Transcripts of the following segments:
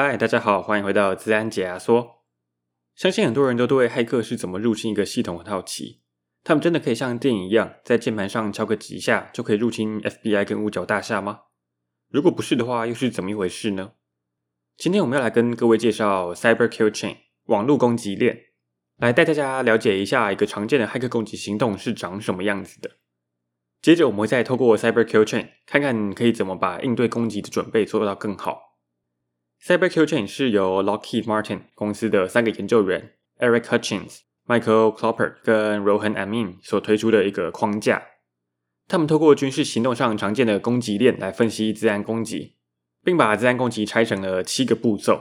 嗨，大家好，欢迎回到资安解压缩。相信很多人都对骇客是怎么入侵一个系统很好奇。他们真的可以像电影一样，在键盘上敲个几下就可以入侵 FBI 跟五角大厦吗？如果不是的话，又是怎么一回事呢？今天我们要来跟各位介绍 Cyber Kill Chain 网络攻击链，来带大家了解一下一个常见的骇客攻击行动是长什么样子的。接着我们再透过 Cyber Kill Chain 看看可以怎么把应对攻击的准备做到更好。Cyber Kill Chain 是由 Lockheed Martin 公司的三个研究员 Eric Hutchins、Michael Clopper 跟 Rohan Amin 所推出的一个框架。他们透过军事行动上常见的攻击链来分析资安攻击，并把资安攻击拆成了七个步骤。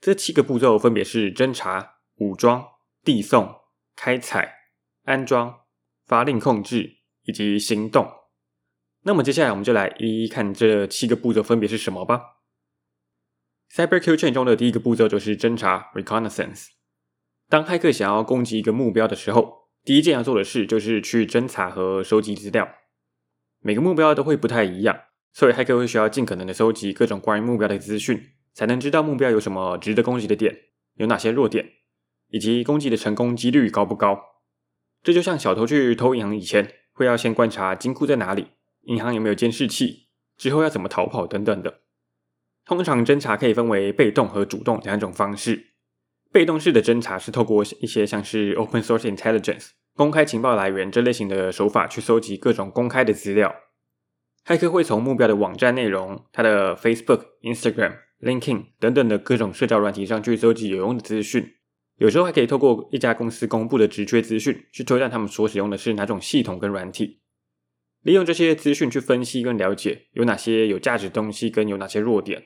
这七个步骤分别是侦查、武装、递送、开采、安装、发令控制。以及行动。那么接下来我们就来一一看这七个步骤分别是什么吧。Cyber Kill Chain 中的第一个步骤就是侦查 （Reconnaissance）。当骇客想要攻击一个目标的时候，第一件要做的事就是去侦查和收集资料。每个目标都会不太一样，所以骇客会需要尽可能的收集各种关于目标的资讯，才能知道目标有什么值得攻击的点，有哪些弱点，以及攻击的成功几率高不高。这就像小偷去偷银行以前。会要先观察金库在哪里，银行有没有监视器，之后要怎么逃跑等等的。通常侦查可以分为被动和主动两种方式。被动式的侦查是透过一些像是 open source intelligence 公开情报来源这类型的手法去搜集各种公开的资料。骇客会从目标的网站内容、他的 Facebook、Instagram、LinkedIn 等等的各种社交软体上去搜集有用的资讯。有时候还可以透过一家公司公布的职缺资讯，去推断他们所使用的是哪种系统跟软体，利用这些资讯去分析跟了解有哪些有价值东西跟有哪些弱点。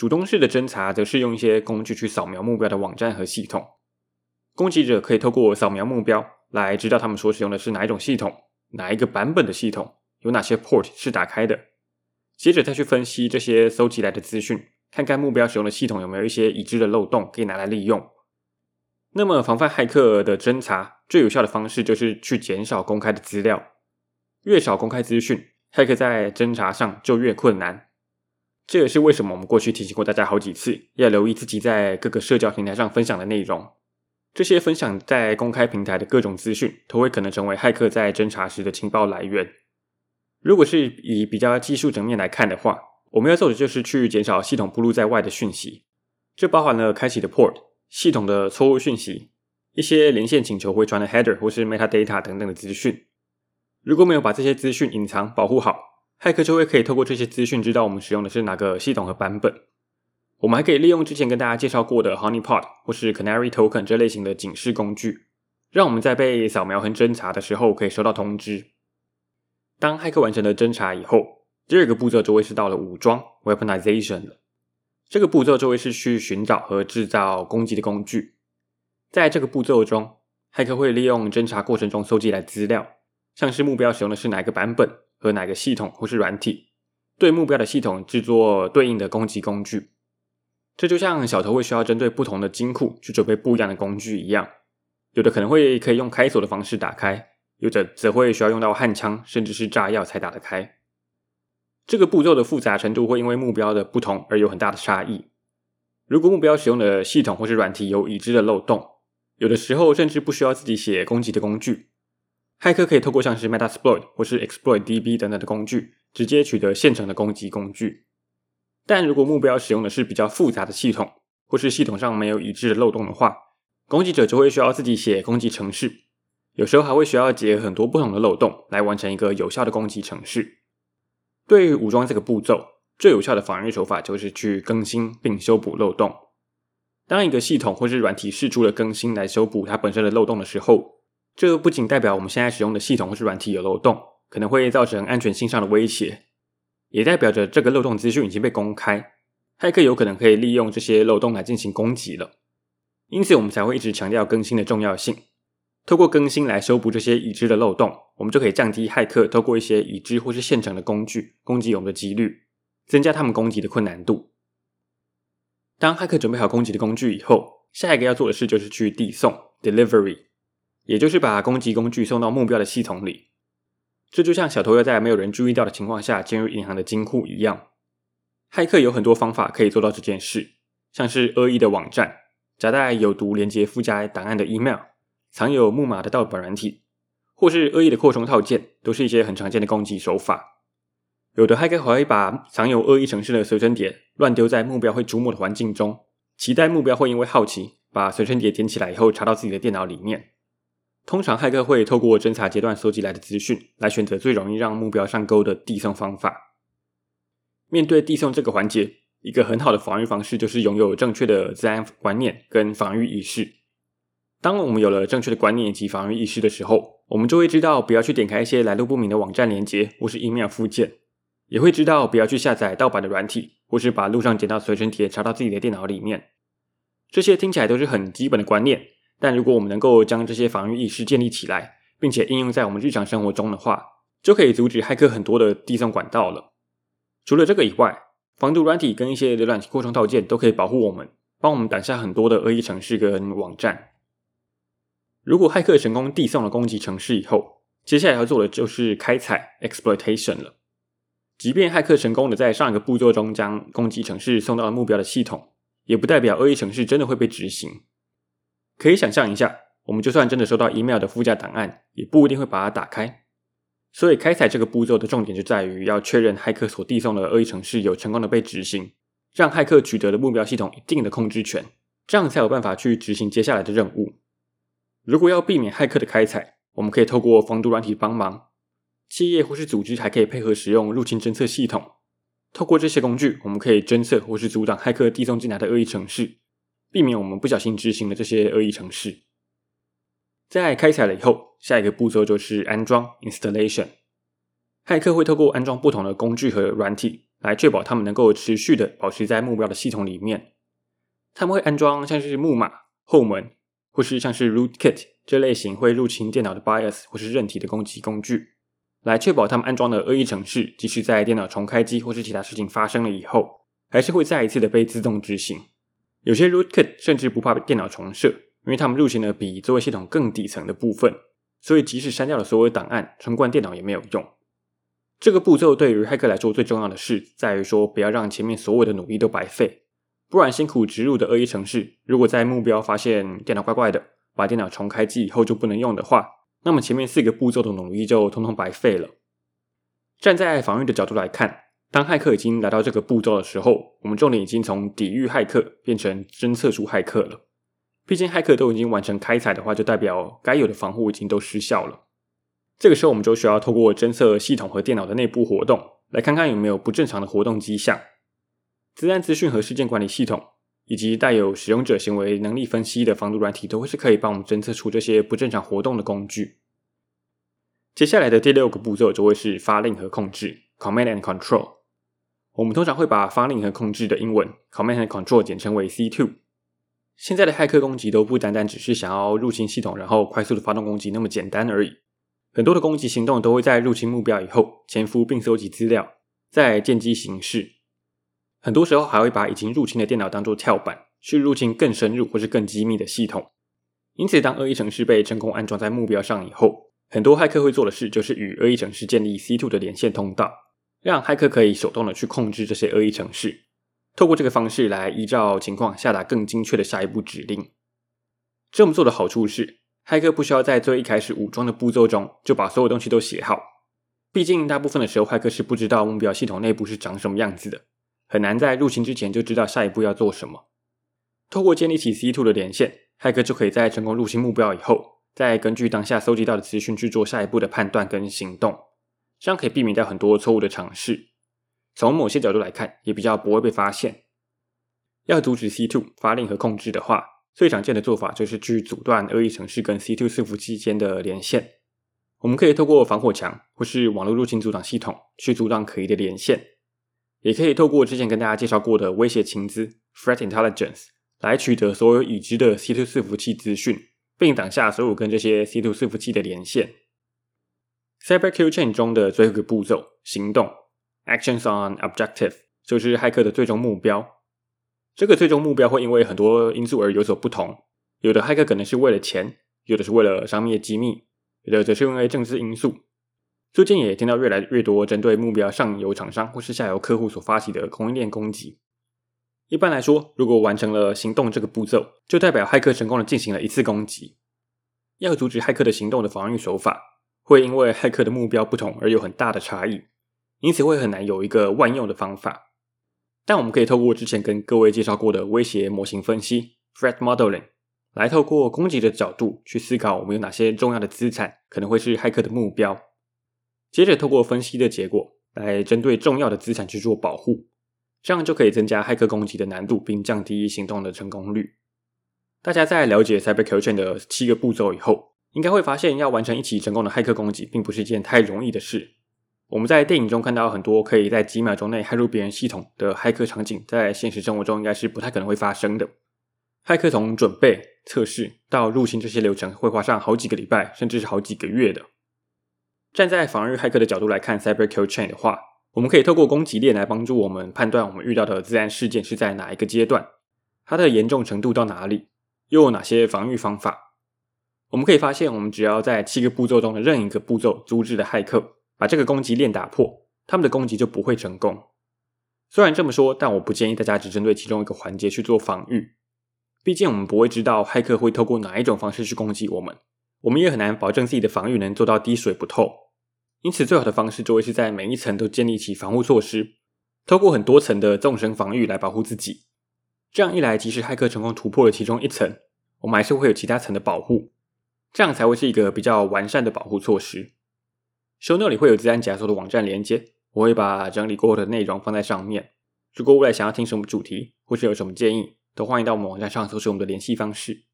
主动式的侦查则是用一些工具去扫描目标的网站和系统，攻击者可以透过扫描目标来知道他们所使用的是哪一种系统，哪一个版本的系统，有哪些 port 是打开的，接着再去分析这些搜集来的资讯，看看目标使用的系统有没有一些已知的漏洞可以拿来利用。那么，防范骇客的侦查最有效的方式就是去减少公开的资料。越少公开资讯，骇客在侦查上就越困难。这也是为什么我们过去提醒过大家好几次，要留意自己在各个社交平台上分享的内容。这些分享在公开平台的各种资讯，都会可能成为骇客在侦查时的情报来源。如果是以比较技术层面来看的话，我们要做的就是去减少系统暴露在外的讯息，这包含了开启的 port。系统的错误讯息，一些连线请求回传的 header 或是 metadata 等等的资讯，如果没有把这些资讯隐藏保护好，骇客就会可以透过这些资讯知道我们使用的是哪个系统和版本。我们还可以利用之前跟大家介绍过的 Honeypot 或是 Canary Token 这类型的警示工具，让我们在被扫描和侦查的时候可以收到通知。当骇客完成了侦查以后，第二个步骤就会是到了武装 Weaponization 了。这个步骤就会是去寻找和制造攻击的工具。在这个步骤中，骇客会利用侦查过程中搜集来资料，像是目标使用的是哪个版本和哪个系统或是软体，对目标的系统制作对应的攻击工具。这就像小偷会需要针对不同的金库去准备不一样的工具一样，有的可能会可以用开锁的方式打开，有的则会需要用到焊枪甚至是炸药才打得开。这个步骤的复杂程度会因为目标的不同而有很大的差异。如果目标使用的系统或是软体有已知的漏洞，有的时候甚至不需要自己写攻击的工具，骇客可以透过像是 Metasploit 或是 ExploitDB 等等的工具，直接取得现成的攻击工具。但如果目标使用的是比较复杂的系统，或是系统上没有已知的漏洞的话，攻击者就会需要自己写攻击程式，有时候还会需要解很多不同的漏洞来完成一个有效的攻击程式。对于武装这个步骤，最有效的防御手法就是去更新并修补漏洞。当一个系统或是软体释出了更新来修补它本身的漏洞的时候，这不仅代表我们现在使用的系统或是软体有漏洞，可能会造成安全性上的威胁，也代表着这个漏洞资讯已经被公开，骇客有可能可以利用这些漏洞来进行攻击了。因此，我们才会一直强调更新的重要性。透过更新来修补这些已知的漏洞，我们就可以降低骇客透过一些已知或是现成的工具攻击我们的几率，增加他们攻击的困难度。当骇客准备好攻击的工具以后，下一个要做的事就是去递送 （delivery），也就是把攻击工具送到目标的系统里。这就像小偷要在没有人注意到的情况下进入银行的金库一样。骇客有很多方法可以做到这件事，像是恶意的网站、夹带有毒连接附加档案的 email、藏有木马的盗版软体，或是恶意的扩充套件，都是一些很常见的攻击手法。有的骇客还会把藏有恶意程式的随身碟乱丢在目标会瞩目的环境中，期待目标会因为好奇把随身碟捡起来以后插到自己的电脑里面。通常骇客会透过侦查阶段收集来的资讯，来选择最容易让目标上钩的递送方法。面对递送这个环节，一个很好的防御方式就是拥有正确的资安观念跟防御意识。当我们有了正确的观念以及防御意识的时候，我们就会知道不要去点开一些来路不明的网站连接或是 email 附件。也会知道不要去下载盗版的软体，或是把路上捡到随身碟插到自己的电脑里面。这些听起来都是很基本的观念，但如果我们能够将这些防御意识建立起来，并且应用在我们日常生活中的话，就可以阻止骇客很多的递送管道了。除了这个以外，防毒软体跟一些浏览器扩充套件都可以保护我们，帮我们挡下很多的恶意程式跟网站。如果骇客成功递送了攻击程式以后，接下来要做的就是开采 exploitation 了。即便骇客成功的在上一个步骤中将攻击程式送到了目标的系统，也不代表恶意程式真的会被执行。可以想象一下，我们就算真的收到 email 的附加档案，也不一定会把它打开。所以开采这个步骤的重点就在于要确认骇客所递送的恶意程式有成功的被执行，让骇客取得了目标系统一定的控制权，这样才有办法去执行接下来的任务。如果要避免骇客的开采，我们可以透过防毒软体帮忙。企业或是组织还可以配合使用入侵侦测系统，透过这些工具，我们可以侦测或是阻挡骇客递送进来的恶意程式，避免我们不小心执行了这些恶意程式。在开采了以后，下一个步骤就是安装 （installation）。骇客会透过安装不同的工具和软体，来确保他们能够持续的保持在目标的系统里面。他们会安装像是木马、后门，或是像是 rootkit 这类型会入侵电脑的 BIOS 或是韧体的攻击工具。来确保他们安装的恶意程式，即使在电脑重开机或是其他事情发生了以后，还是会再一次的被自动执行。有些 rootkit 甚至不怕电脑重设，因为他们入侵了比作业系统更底层的部分，所以即使删掉了所有档案，重灌电脑也没有用。这个步骤对于骇客来说最重要的是，在于说不要让前面所有的努力都白费，不然辛苦植入的恶意程式，如果在目标发现电脑怪怪的，把电脑重开机以后就不能用的话。那么前面四个步骤的努力就通通白费了。站在防御的角度来看，当骇客已经来到这个步骤的时候，我们重点已经从抵御骇客变成侦测出骇客了。毕竟骇客都已经完成开采的话，就代表该有的防护已经都失效了。这个时候，我们就需要透过侦测系统和电脑的内部活动，来看看有没有不正常的活动迹象。资安资讯和事件管理系统。以及带有使用者行为能力分析的防毒软体，都会是可以帮我们侦测出这些不正常活动的工具。接下来的第六个步骤就会是发令和控制 （Command and Control）。我们通常会把发令和控制的英文 Command and Control 简称为 C2。现在的骇客攻击都不单单只是想要入侵系统，然后快速的发动攻击那么简单而已。很多的攻击行动都会在入侵目标以后，潜伏并搜集资料，再见机行事。很多时候还会把已经入侵的电脑当做跳板，去入侵更深入或是更机密的系统。因此，当恶意程式被成功安装在目标上以后，很多骇客会做的事就是与恶意程式建立 C2 的连线通道，让骇客可以手动的去控制这些恶意程式，透过这个方式来依照情况下达更精确的下一步指令。这么做的好处是，骇客不需要在最一开始武装的步骤中就把所有东西都写好，毕竟大部分的时候骇客是不知道目标系统内部是长什么样子的。很难在入侵之前就知道下一步要做什么。透过建立起 C2 的连线，骇客就可以在成功入侵目标以后，再根据当下搜集到的资讯去做下一步的判断跟行动，这样可以避免掉很多错误的尝试。从某些角度来看，也比较不会被发现。要阻止 C2 发令和控制的话，最常见的做法就是去阻断恶意程式跟 C2 伺服器间的连线。我们可以透过防火墙或是网络入侵阻挡系统去阻挡可疑的连线。也可以透过之前跟大家介绍过的威胁情资 （Threat Intelligence） 来取得所有已知的 C2 伺服器资讯，并挡下所有跟这些 C2 伺服器的连线。Cyber Kill Chain 中的最后一个步骤——行动 （Actions on Objective） 就是骇客的最终目标。这个最终目标会因为很多因素而有所不同，有的骇客可能是为了钱，有的是为了商业机密，有的则是因为政治因素。最近也听到越来越多针对目标上游厂商或是下游客户所发起的供应链攻击。一般来说，如果完成了行动这个步骤，就代表骇客成功的进行了一次攻击。要阻止骇客的行动的防御手法，会因为骇客的目标不同而有很大的差异，因此会很难有一个万用的方法。但我们可以透过之前跟各位介绍过的威胁模型分析 （threat modeling） 来透过攻击的角度去思考我们有哪些重要的资产可能会是骇客的目标，接着透过分析的结果来针对重要的资产去做保护，这样就可以增加骇客攻击的难度，并降低行动的成功率。大家在了解 Cyber Kill Chain 的七个步骤以后，应该会发现，要完成一起成功的骇客攻击，并不是一件太容易的事。我们在电影中看到很多可以在几秒钟内骇入别人系统的骇客场景，在现实生活中应该是不太可能会发生的。骇客从准备、测试到入侵这些流程，会花上好几个礼拜，甚至是好几个月的。站在防御骇客的角度来看 Cyber Kill Chain 的话，我们可以透过攻击链来帮助我们判断我们遇到的自然事件是在哪一个阶段，它的严重程度到哪里。又有哪些防御方法？我们可以发现，我们只要在七个步骤中的任一个步骤阻止了骇客，把这个攻击链打破，他们的攻击就不会成功。虽然这么说，但我不建议大家只针对其中一个环节去做防御。毕竟我们不会知道骇客会透过哪一种方式去攻击我们，我们也很难保证自己的防御能做到滴水不透。因此，最好的方式就会是在每一层都建立起防护措施，透过很多层的纵深防御来保护自己。这样一来，即使骇客成功突破了其中一层，我们还是会有其他层的保护，这样才会是一个比较完善的保护措施。show note 里会有自然解压缩的网站连接，我会把整理过后的内容放在上面。如果未来想要听什么主题，或是有什么建议，都欢迎到我们网站上搜索我们的联系方式，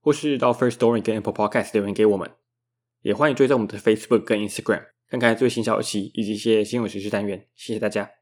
或是到 First Story 跟 Apple Podcast 留言给我们。也欢迎追踪我们的 Facebook 跟 Instagram，看看最新消息以及一些新闻时事单元。谢谢大家。